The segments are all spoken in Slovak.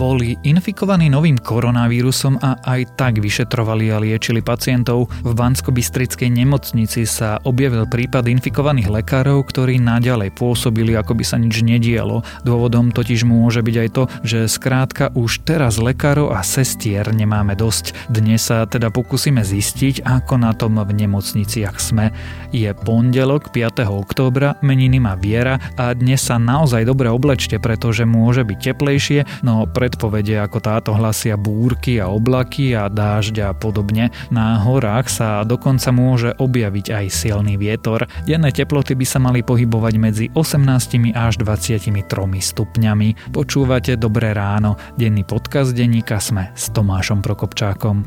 boli infikovaní novým koronavírusom a aj tak vyšetrovali a liečili pacientov. V Bansko-Bystrickej nemocnici sa objavil prípad infikovaných lekárov, ktorí naďalej pôsobili, ako by sa nič nedialo. Dôvodom totiž môže byť aj to, že skrátka už teraz lekárov a sestier nemáme dosť. Dnes sa teda pokúsime zistiť, ako na tom v nemocniciach sme. Je pondelok 5. októbra, meniny má Viera a dnes sa naozaj dobre oblečte, pretože môže byť teplejšie, no predpovede ako táto hlasia búrky a oblaky a dážď a podobne. Na horách sa dokonca môže objaviť aj silný vietor. Denné teploty by sa mali pohybovať medzi 18 až 23 stupňami. Počúvate Dobré ráno. Denný podcast denníka sme s Tomášom Prokopčákom.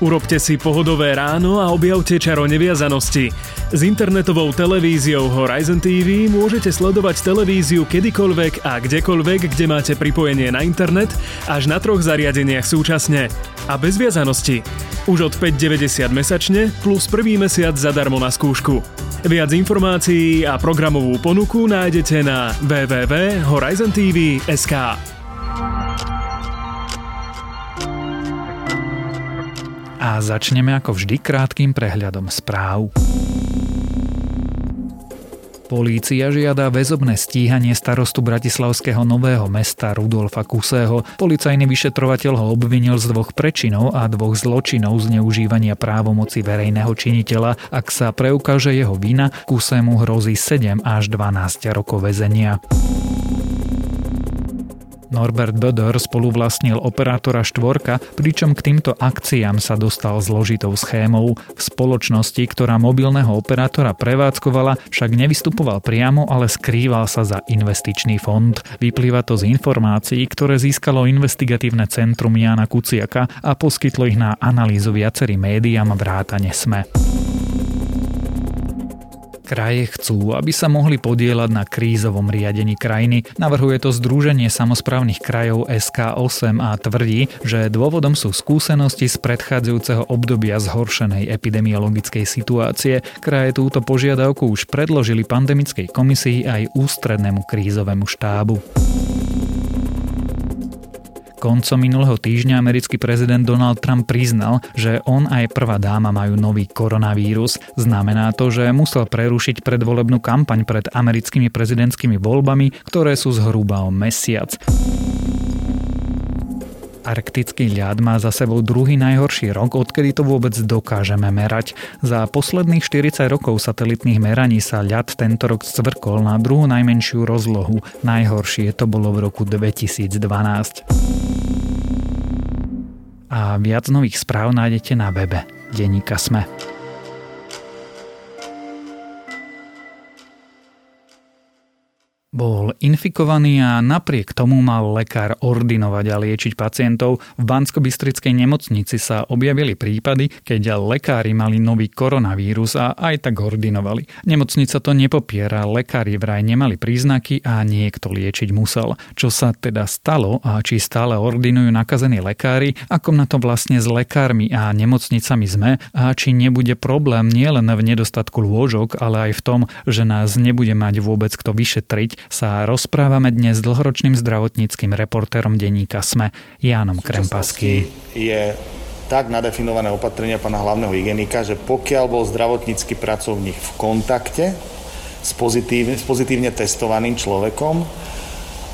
Urobte si pohodové ráno a objavte čaro neviazanosti. S internetovou televíziou Horizon TV môžete sledovať televíziu kedykoľvek a kdekoľvek, kde máte pripojenie na internet, až na troch zariadeniach súčasne. A bez viazanosti. Už od 5,90 mesačne plus prvý mesiac zadarmo na skúšku. Viac informácií a programovú ponuku nájdete na www.horizontv.sk. A začneme ako vždy krátkým prehľadom správ. Polícia žiada väzobné stíhanie starostu bratislavského nového mesta Rudolfa Kusého. Policajný vyšetrovateľ ho obvinil z dvoch prečinov a dvoch zločinov zneužívania právomoci verejného činiteľa. Ak sa preukáže jeho vina, Kusému hrozí 7 až 12 rokov väzenia. Norbert Böder spoluvlastnil operátora Štvorka, pričom k týmto akciám sa dostal zložitou schémou. V spoločnosti, ktorá mobilného operátora prevádzkovala, však nevystupoval priamo, ale skrýval sa za investičný fond. Vyplýva to z informácií, ktoré získalo investigatívne centrum Jana Kuciaka a poskytlo ich na analýzu viacerým médiám vrátane SME. Kraje chcú, aby sa mohli podielať na krízovom riadení krajiny. Navrhuje to Združenie samozprávnych krajov SK8 a tvrdí, že dôvodom sú skúsenosti z predchádzajúceho obdobia zhoršenej epidemiologickej situácie. Kraje túto požiadavku už predložili pandemickej komisii aj ústrednému krízovému štábu. Koncom minulého týždňa americký prezident Donald Trump priznal, že on aj prvá dáma majú nový koronavírus. Znamená to, že musel prerušiť predvolebnú kampaň pred americkými prezidentskými voľbami, ktoré sú zhruba o mesiac. Arktický ľad má za sebou druhý najhorší rok, odkedy to vôbec dokážeme merať. Za posledných 40 rokov satelitných meraní sa ľad tento rok zvrkol na druhú najmenšiu rozlohu. Najhoršie to bolo v roku 2012. A viac nových správ nájdete na webe Deníka Sme. Bol infikovaný a napriek tomu mal lekár ordinovať a liečiť pacientov. V bansko nemocnici sa objavili prípady, keď lekári mali nový koronavírus a aj tak ordinovali. Nemocnica to nepopiera, lekári vraj nemali príznaky a niekto liečiť musel. Čo sa teda stalo a či stále ordinujú nakazení lekári, ako na to vlastne s lekármi a nemocnicami sme a či nebude problém nielen v nedostatku lôžok, ale aj v tom, že nás nebude mať vôbec kto vyšetriť, sa rozprávame dnes s dlhoročným zdravotníckým reportérom denníka SME, Jánom Krempaský. Je tak nadefinované opatrenia pána hlavného hygienika, že pokiaľ bol zdravotnícky pracovník v kontakte s, pozitív, s pozitívne testovaným človekom,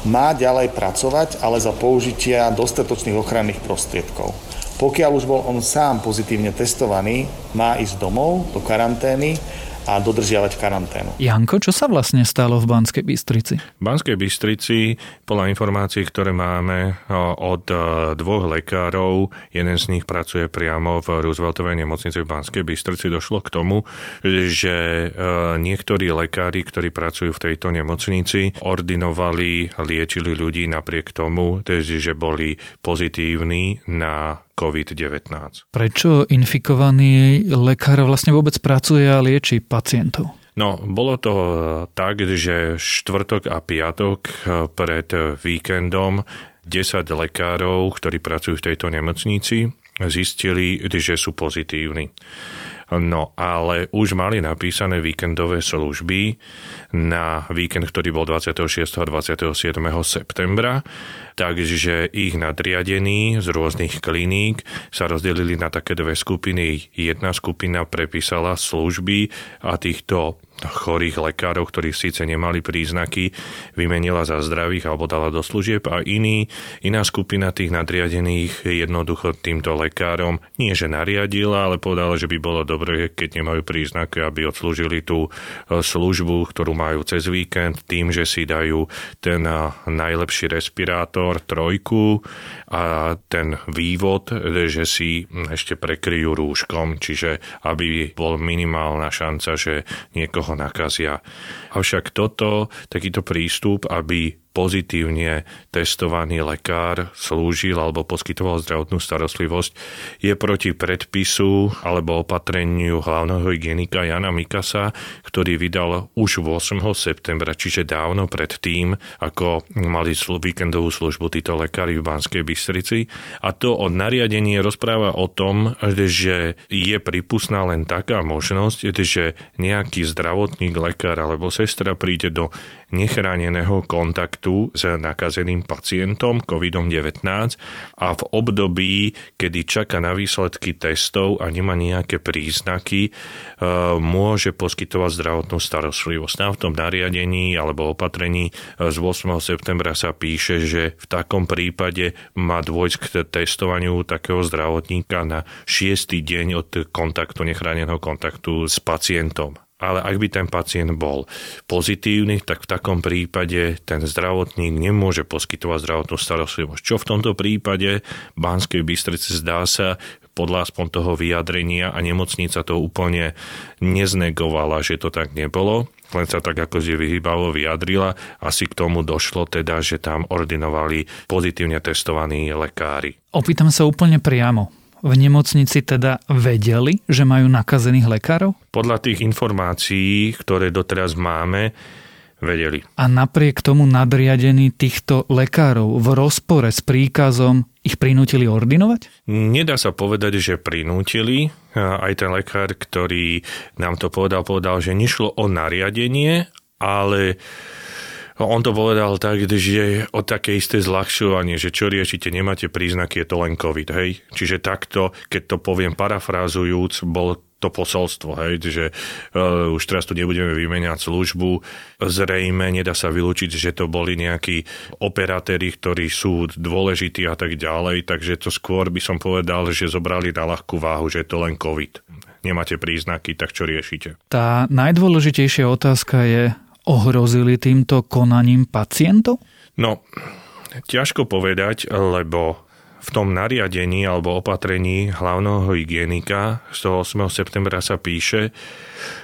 má ďalej pracovať, ale za použitia dostatočných ochranných prostriedkov. Pokiaľ už bol on sám pozitívne testovaný, má ísť domov do karantény a dodržiavať karanténu. Janko, čo sa vlastne stalo v Banskej Bystrici? V Banskej Bystrici, podľa informácií, ktoré máme od e, dvoch lekárov, jeden z nich pracuje priamo v Rooseveltovej nemocnici v Banskej Bystrici, došlo k tomu, že e, niektorí lekári, ktorí pracujú v tejto nemocnici, ordinovali, liečili ľudí napriek tomu, že boli pozitívni na COVID-19. Prečo infikovaný lekár vlastne vôbec pracuje a lieči pacientov? No, bolo to tak, že štvrtok a piatok pred víkendom 10 lekárov, ktorí pracujú v tejto nemocnici, zistili, že sú pozitívni. No ale už mali napísané víkendové služby na víkend, ktorý bol 26. a 27. septembra, takže ich nadriadení z rôznych kliník sa rozdelili na také dve skupiny. Jedna skupina prepísala služby a týchto chorých lekárov, ktorí síce nemali príznaky, vymenila za zdravých alebo dala do služieb a iný, iná skupina tých nadriadených jednoducho týmto lekárom nie že nariadila, ale povedala, že by bolo dobre, keď nemajú príznaky, aby odslúžili tú e, službu, ktorú majú cez víkend tým, že si dajú ten e, najlepší respirátor, trojku a ten vývod, že si ešte prekryjú rúškom, čiže aby bol minimálna šanca, že niekoho nakazia. Avšak toto, takýto prístup, aby pozitívne testovaný lekár slúžil alebo poskytoval zdravotnú starostlivosť, je proti predpisu alebo opatreniu hlavného hygienika Jana Mikasa, ktorý vydal už 8. septembra, čiže dávno pred tým, ako mali víkendovú službu títo lekári v Banskej Bystrici. A to od nariadenie rozpráva o tom, že je pripustná len taká možnosť, že nejaký zdravotník, lekár alebo sestra príde do nechráneného kontaktu s nakazeným pacientom COVID-19 a v období, kedy čaká na výsledky testov a nemá nejaké príznaky, e, môže poskytovať zdravotnú starostlivosť. Na v tom nariadení alebo opatrení e, z 8. septembra sa píše, že v takom prípade má dôjsť k testovaniu takého zdravotníka na 6. deň od kontaktu, nechráneného kontaktu s pacientom ale ak by ten pacient bol pozitívny, tak v takom prípade ten zdravotník nemôže poskytovať zdravotnú starostlivosť. Čo v tomto prípade Banskej Bystrici zdá sa, podľa aspoň toho vyjadrenia a nemocnica to úplne neznegovala, že to tak nebolo, len sa tak ako si vyhýbavo vyjadrila. Asi k tomu došlo teda, že tam ordinovali pozitívne testovaní lekári. Opýtam sa úplne priamo v nemocnici teda vedeli, že majú nakazených lekárov? Podľa tých informácií, ktoré doteraz máme, vedeli. A napriek tomu nadriadení týchto lekárov v rozpore s príkazom ich prinútili ordinovať? Nedá sa povedať, že prinútili. Aj ten lekár, ktorý nám to povedal, povedal, že nešlo o nariadenie, ale on to povedal tak, že o také isté zľahšovanie, že čo riešite, nemáte príznaky, je to len COVID, hej. Čiže takto, keď to poviem parafrázujúc, bol to posolstvo, hej, že uh, už teraz tu nebudeme vymeniať službu. Zrejme nedá sa vylúčiť, že to boli nejakí operatéri, ktorí sú dôležití a tak ďalej, takže to skôr by som povedal, že zobrali na ľahkú váhu, že je to len COVID. Nemáte príznaky, tak čo riešite? Tá najdôležitejšia otázka je, ohrozili týmto konaním pacientov? No, ťažko povedať, lebo v tom nariadení alebo opatrení hlavného hygienika z toho 8. septembra sa píše,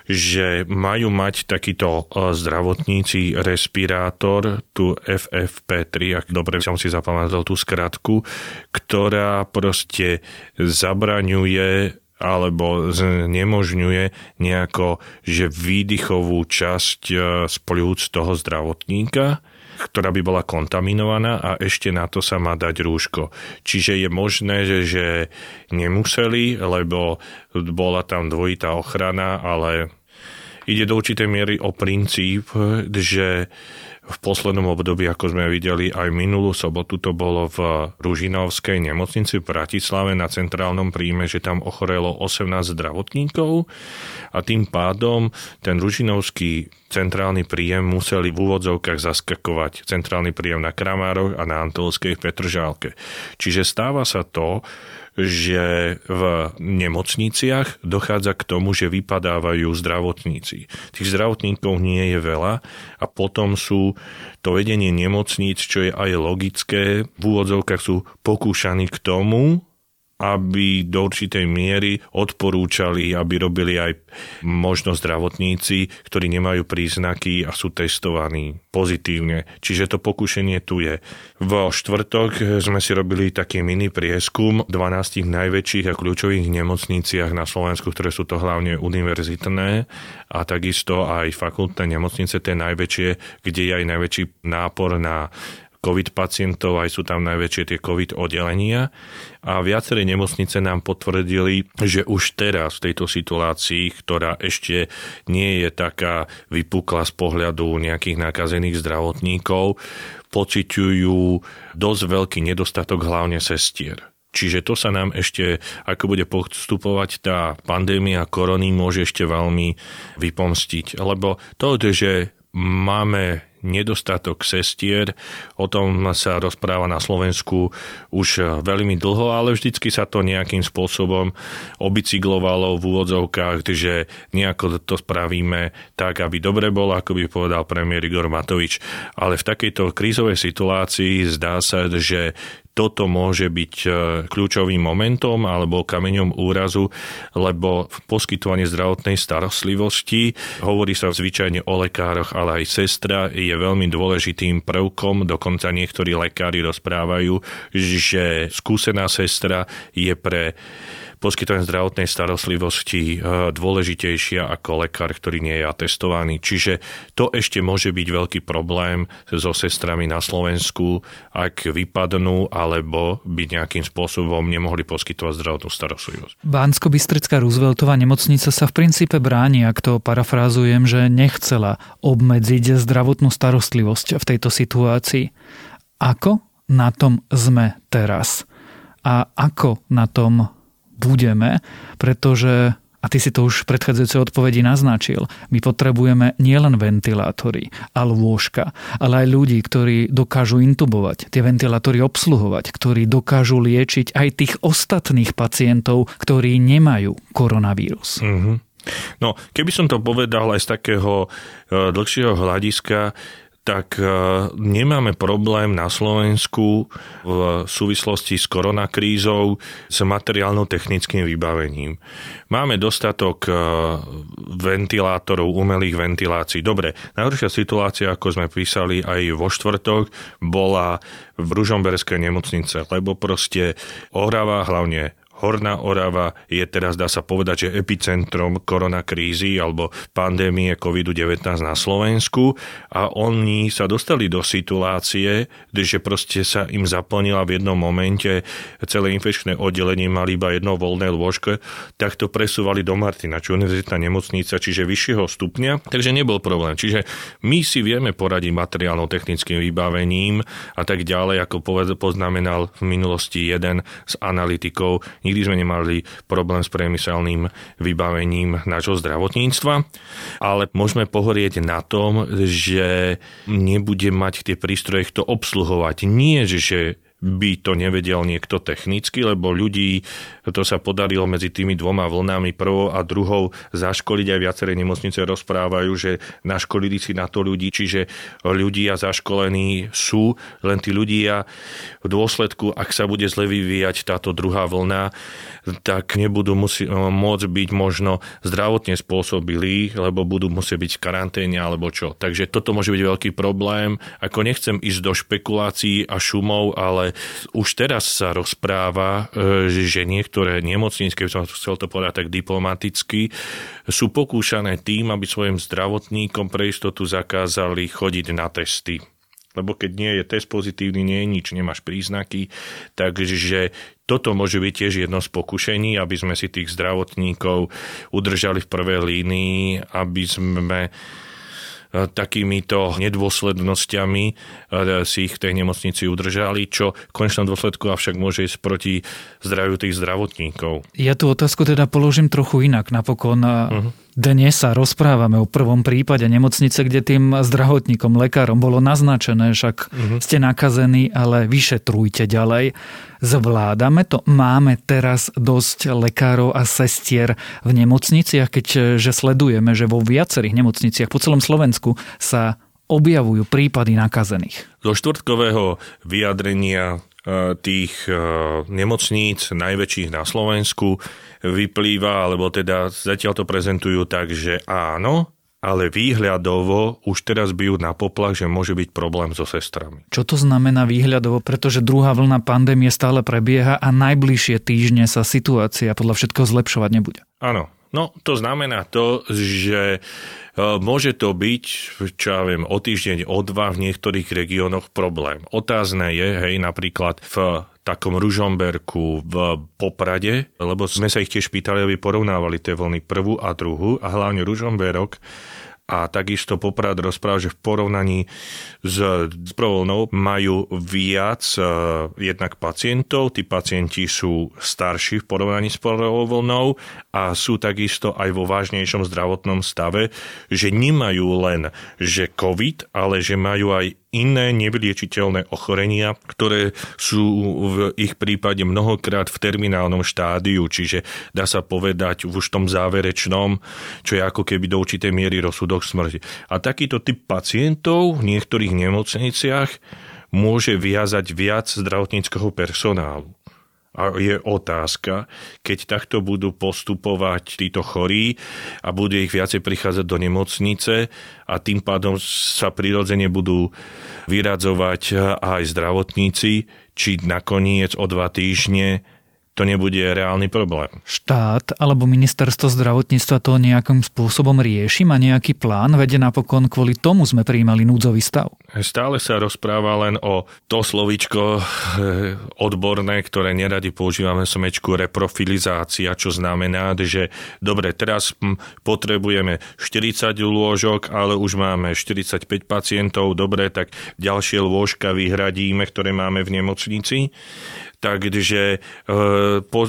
že majú mať takýto e, zdravotníci respirátor, tu FFP3, ak dobre som si zapamätal tú skratku, ktorá proste zabraňuje alebo znemožňuje nejako, že výdychovú časť e, z plúc toho zdravotníka, ktorá by bola kontaminovaná a ešte na to sa má dať rúško. Čiže je možné, že, že nemuseli, lebo bola tam dvojitá ochrana, ale ide do určitej miery o princíp, že v poslednom období, ako sme videli aj minulú sobotu, to bolo v Ružinovskej nemocnici v Bratislave na centrálnom príjme, že tam ochorelo 18 zdravotníkov a tým pádom ten Ružinovský centrálny príjem museli v úvodzovkách zaskakovať centrálny príjem na Kramároch a na Antolskej Petržálke. Čiže stáva sa to, že v nemocniciach dochádza k tomu, že vypadávajú zdravotníci. Tých zdravotníkov nie je veľa a potom sú to vedenie nemocníc, čo je aj logické, v úvodzovkách sú pokúšaní k tomu, aby do určitej miery odporúčali, aby robili aj možno zdravotníci, ktorí nemajú príznaky a sú testovaní pozitívne. Čiže to pokušenie tu je. Vo štvrtok sme si robili taký mini prieskum 12 najväčších a kľúčových nemocniciach na Slovensku, ktoré sú to hlavne univerzitné a takisto aj fakultné nemocnice, tie najväčšie, kde je aj najväčší nápor na COVID pacientov, aj sú tam najväčšie tie COVID oddelenia a viaceré nemocnice nám potvrdili, že už teraz v tejto situácii, ktorá ešte nie je taká vypukla z pohľadu nejakých nakazených zdravotníkov, pociťujú dosť veľký nedostatok hlavne sestier. Čiže to sa nám ešte, ako bude postupovať tá pandémia korony, môže ešte veľmi vypomstiť. Lebo to, že máme nedostatok sestier. O tom sa rozpráva na Slovensku už veľmi dlho, ale vždycky sa to nejakým spôsobom obicyklovalo v úvodzovkách, že nejako to spravíme tak, aby dobre bolo, ako by povedal premiér Igor Matovič. Ale v takejto krízovej situácii zdá sa, že toto môže byť e, kľúčovým momentom alebo kameňom úrazu, lebo v poskytovaní zdravotnej starostlivosti, hovorí sa zvyčajne o lekároch, ale aj sestra je veľmi dôležitým prvkom, dokonca niektorí lekári rozprávajú, že skúsená sestra je pre poskytovanie zdravotnej starostlivosti eh, dôležitejšia ako lekár, ktorý nie je atestovaný. Čiže to ešte môže byť veľký problém so sestrami na Slovensku, ak vypadnú alebo by nejakým spôsobom nemohli poskytovať zdravotnú starostlivosť. Bánsko-Bystrická Rooseveltová nemocnica sa v princípe bráni, ak to parafrázujem, že nechcela obmedziť zdravotnú starostlivosť v tejto situácii. Ako na tom sme teraz? A ako na tom budeme, pretože a ty si to už v predchádzajúcej odpovedi naznačil. My potrebujeme nielen ventilátory a lôžka, ale aj ľudí, ktorí dokážu intubovať, tie ventilátory obsluhovať, ktorí dokážu liečiť aj tých ostatných pacientov, ktorí nemajú koronavírus. Mm-hmm. No, keby som to povedal aj z takého e, dlhšieho hľadiska, tak e, nemáme problém na Slovensku v súvislosti s koronakrízou s materiálno-technickým vybavením. Máme dostatok e, ventilátorov, umelých ventilácií. Dobre, najhoršia situácia, ako sme písali aj vo štvrtok, bola v Ružomberskej nemocnice, lebo proste Orava, hlavne Horná Orava je teraz, dá sa povedať, že epicentrom koronakrízy alebo pandémie COVID-19 na Slovensku a oni sa dostali do situácie, že proste sa im zaplnila v jednom momente celé infekčné oddelenie, mali iba jedno voľné lôžko, tak to presúvali do Martina, čo univerzitná nemocnica, čiže vyššieho stupňa, takže nebol problém. Čiže my si vieme poradiť materiálno-technickým vybavením a tak ďalej, ako poznamenal v minulosti jeden z analytikov, Nikdy sme nemali problém s priemyselným vybavením nášho zdravotníctva, ale môžeme pohorieť na tom, že nebude mať tie prístroje kto obsluhovať. Nie, že by to nevedel niekto technicky, lebo ľudí to sa podarilo medzi tými dvoma vlnami, prvou a druhou, zaškoliť. Aj viaceré nemocnice rozprávajú, že naškolili si na to ľudí, čiže ľudia zaškolení sú, len tí ľudia v dôsledku, ak sa bude zle vyvíjať táto druhá vlna, tak nebudú musí, môcť byť možno zdravotne spôsobilí, lebo budú musieť byť v karanténe alebo čo. Takže toto môže byť veľký problém. Ako nechcem ísť do špekulácií a šumov, ale už teraz sa rozpráva, e, že niektoré nemocnice, keď som chcel to povedať tak diplomaticky, sú pokúšané tým, aby svojim zdravotníkom pre istotu zakázali chodiť na testy lebo keď nie je test pozitívny, nie je nič, nemáš príznaky. Takže toto môže byť tiež jedno z pokušení, aby sme si tých zdravotníkov udržali v prvej línii, aby sme takýmito nedôslednosťami e, si ich v tej nemocnici udržali, čo v konečnom dôsledku avšak môže ísť proti zdraviu tých zdravotníkov. Ja tú otázku teda položím trochu inak. Napokon uh-huh. Dnes sa rozprávame o prvom prípade nemocnice, kde tým zdravotníkom, lekárom bolo naznačené, však uh-huh. ste nakazení, ale vyšetrujte ďalej. Zvládame to? Máme teraz dosť lekárov a sestier v nemocniciach, keďže sledujeme, že vo viacerých nemocniciach po celom Slovensku sa objavujú prípady nakazených. Zo štvrtkového vyjadrenia tých e, nemocníc najväčších na Slovensku vyplýva, alebo teda zatiaľ to prezentujú tak, že áno, ale výhľadovo už teraz bijú na poplach, že môže byť problém so sestrami. Čo to znamená výhľadovo? Pretože druhá vlna pandémie stále prebieha a najbližšie týždne sa situácia podľa všetkoho zlepšovať nebude. Áno, No, to znamená to, že e, môže to byť, čo ja viem, o týždeň, o dva v niektorých regiónoch problém. Otázne je, hej, napríklad v takom Ružomberku v Poprade, lebo sme sa ich tiež pýtali, aby porovnávali tie vlny prvú a druhú a hlavne Ružomberok a takisto Poprad rozpráva, že v porovnaní s, s majú viac uh, jednak pacientov, tí pacienti sú starší v porovnaní s provolnou a sú takisto aj vo vážnejšom zdravotnom stave, že nemajú len že COVID, ale že majú aj iné nevyliečiteľné ochorenia, ktoré sú v ich prípade mnohokrát v terminálnom štádiu, čiže dá sa povedať už v tom záverečnom, čo je ako keby do určitej miery rozsudok smrti. A takýto typ pacientov v niektorých nemocniciach môže viazať viac zdravotníckého personálu. A je otázka, keď takto budú postupovať títo chorí a bude ich viacej prichádzať do nemocnice a tým pádom sa prirodzene budú vyradzovať aj zdravotníci, či nakoniec o dva týždne to nebude reálny problém. Štát alebo ministerstvo zdravotníctva to nejakým spôsobom rieši? Má nejaký plán? Vede napokon kvôli tomu sme prijímali núdzový stav. Stále sa rozpráva len o to slovičko eh, odborné, ktoré neradi používame smečku reprofilizácia, čo znamená, že dobre, teraz hm, potrebujeme 40 lôžok, ale už máme 45 pacientov, dobre, tak ďalšie lôžka vyhradíme, ktoré máme v nemocnici takže e, po,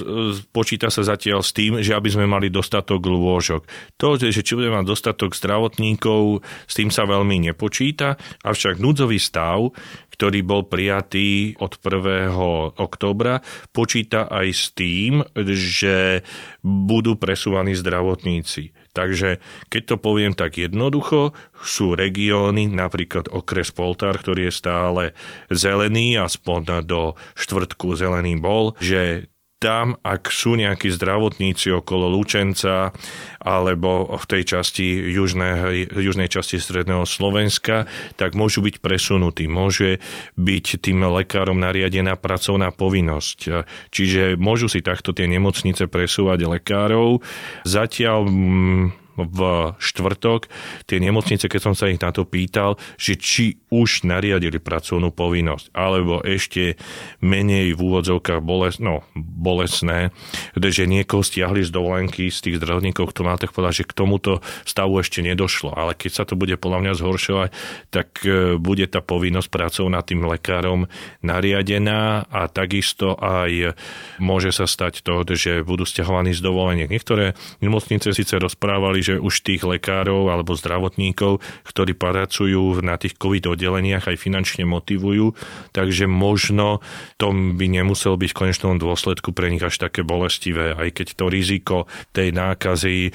počíta sa zatiaľ s tým, že aby sme mali dostatok lôžok. To, že či budeme mať dostatok zdravotníkov, s tým sa veľmi nepočíta, avšak núdzový stav, ktorý bol prijatý od 1. oktobra, počíta aj s tým, že budú presúvaní zdravotníci. Takže keď to poviem tak jednoducho, sú regióny, napríklad okres Poltár, ktorý je stále zelený, aspoň do štvrtku zelený bol, že tam, ak sú nejakí zdravotníci okolo Lučenca alebo v tej časti južnej, južnej časti stredného Slovenska, tak môžu byť presunutí. Môže byť tým lekárom nariadená pracovná povinnosť. Čiže môžu si takto tie nemocnice presúvať lekárov. Zatiaľ mm, v štvrtok tie nemocnice, keď som sa ich na to pýtal, že či už nariadili pracovnú povinnosť, alebo ešte menej v úvodzovkách boles, no, bolesné, že niekoho stiahli z dovolenky z tých zdravotníkov, kto má tak povedať, že k tomuto stavu ešte nedošlo. Ale keď sa to bude podľa mňa zhoršovať, tak e, bude tá povinnosť pracovná tým lekárom nariadená a takisto aj môže sa stať to, že budú stiahovaní z dovoleniek. Niektoré nemocnice síce rozprávali, že už tých lekárov alebo zdravotníkov, ktorí pracujú na tých COVID oddeleniach aj finančne motivujú, takže možno to by nemuselo byť v konečnom dôsledku pre nich až také bolestivé, aj keď to riziko tej nákazy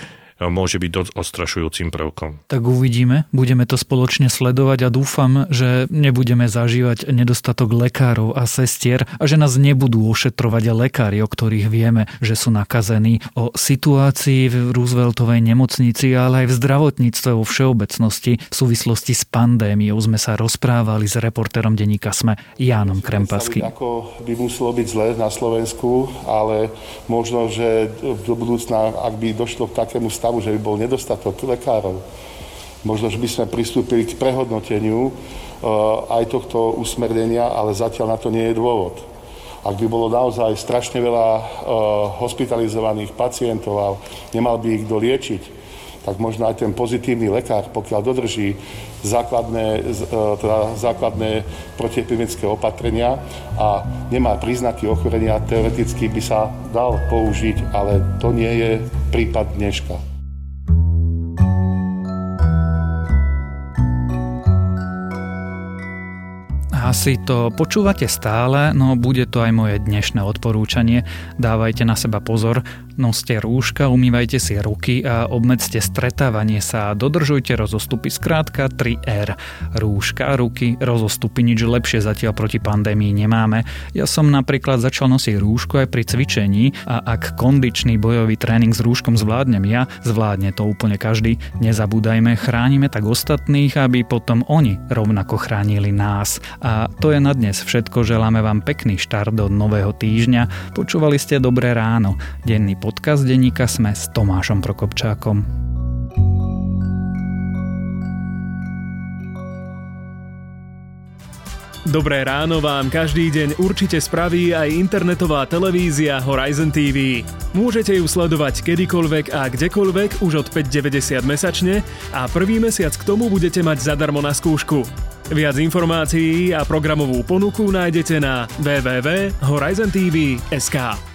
môže byť dosť ostrašujúcim prvkom. Tak uvidíme, budeme to spoločne sledovať a dúfam, že nebudeme zažívať nedostatok lekárov a sestier a že nás nebudú ošetrovať lekári, o ktorých vieme, že sú nakazení. O situácii v Rooseveltovej nemocnici, ale aj v zdravotníctve vo všeobecnosti v súvislosti s pandémiou sme sa rozprávali s reportérom denníka SME Jánom Krempaským. Ako by muselo byť zle na Slovensku, ale možno, že do budúcna, ak by došlo k takému stavu, stavu, že by bol nedostatok lekárov. Možno, že by sme pristúpili k prehodnoteniu uh, aj tohto usmernenia, ale zatiaľ na to nie je dôvod. Ak by bolo naozaj strašne veľa uh, hospitalizovaných pacientov a nemal by ich kto liečiť, tak možno aj ten pozitívny lekár, pokiaľ dodrží základné, uh, teda základné protiepidemické opatrenia a nemá príznaky ochorenia, teoreticky by sa dal použiť, ale to nie je prípad dneška. Asi to počúvate stále, no bude to aj moje dnešné odporúčanie. Dávajte na seba pozor, noste rúška, umývajte si ruky a obmedzte stretávanie sa a dodržujte rozostupy. Skrátka 3R. Rúška, ruky, rozostupy, nič lepšie zatiaľ proti pandémii nemáme. Ja som napríklad začal nosiť rúško aj pri cvičení a ak kondičný bojový tréning s rúškom zvládnem ja, zvládne to úplne každý. Nezabúdajme, chránime tak ostatných, aby potom oni rovnako chránili nás. A A to je na dnes všetko. Želáme vám pekný štart do nového týždňa. Počúvali ste Dobré ráno. Denný podcast denníka sme s Tomášom Prokopčákom. Dobré ráno vám každý deň určite spraví aj internetová televízia Horizon TV. Môžete ju sledovať kedykoľvek a kdekoľvek už od 5,90 mesačne a prvý mesiac k tomu budete mať zadarmo na skúšku. Viac informácií a programovú ponuku nájdete na www.horizontv.sk.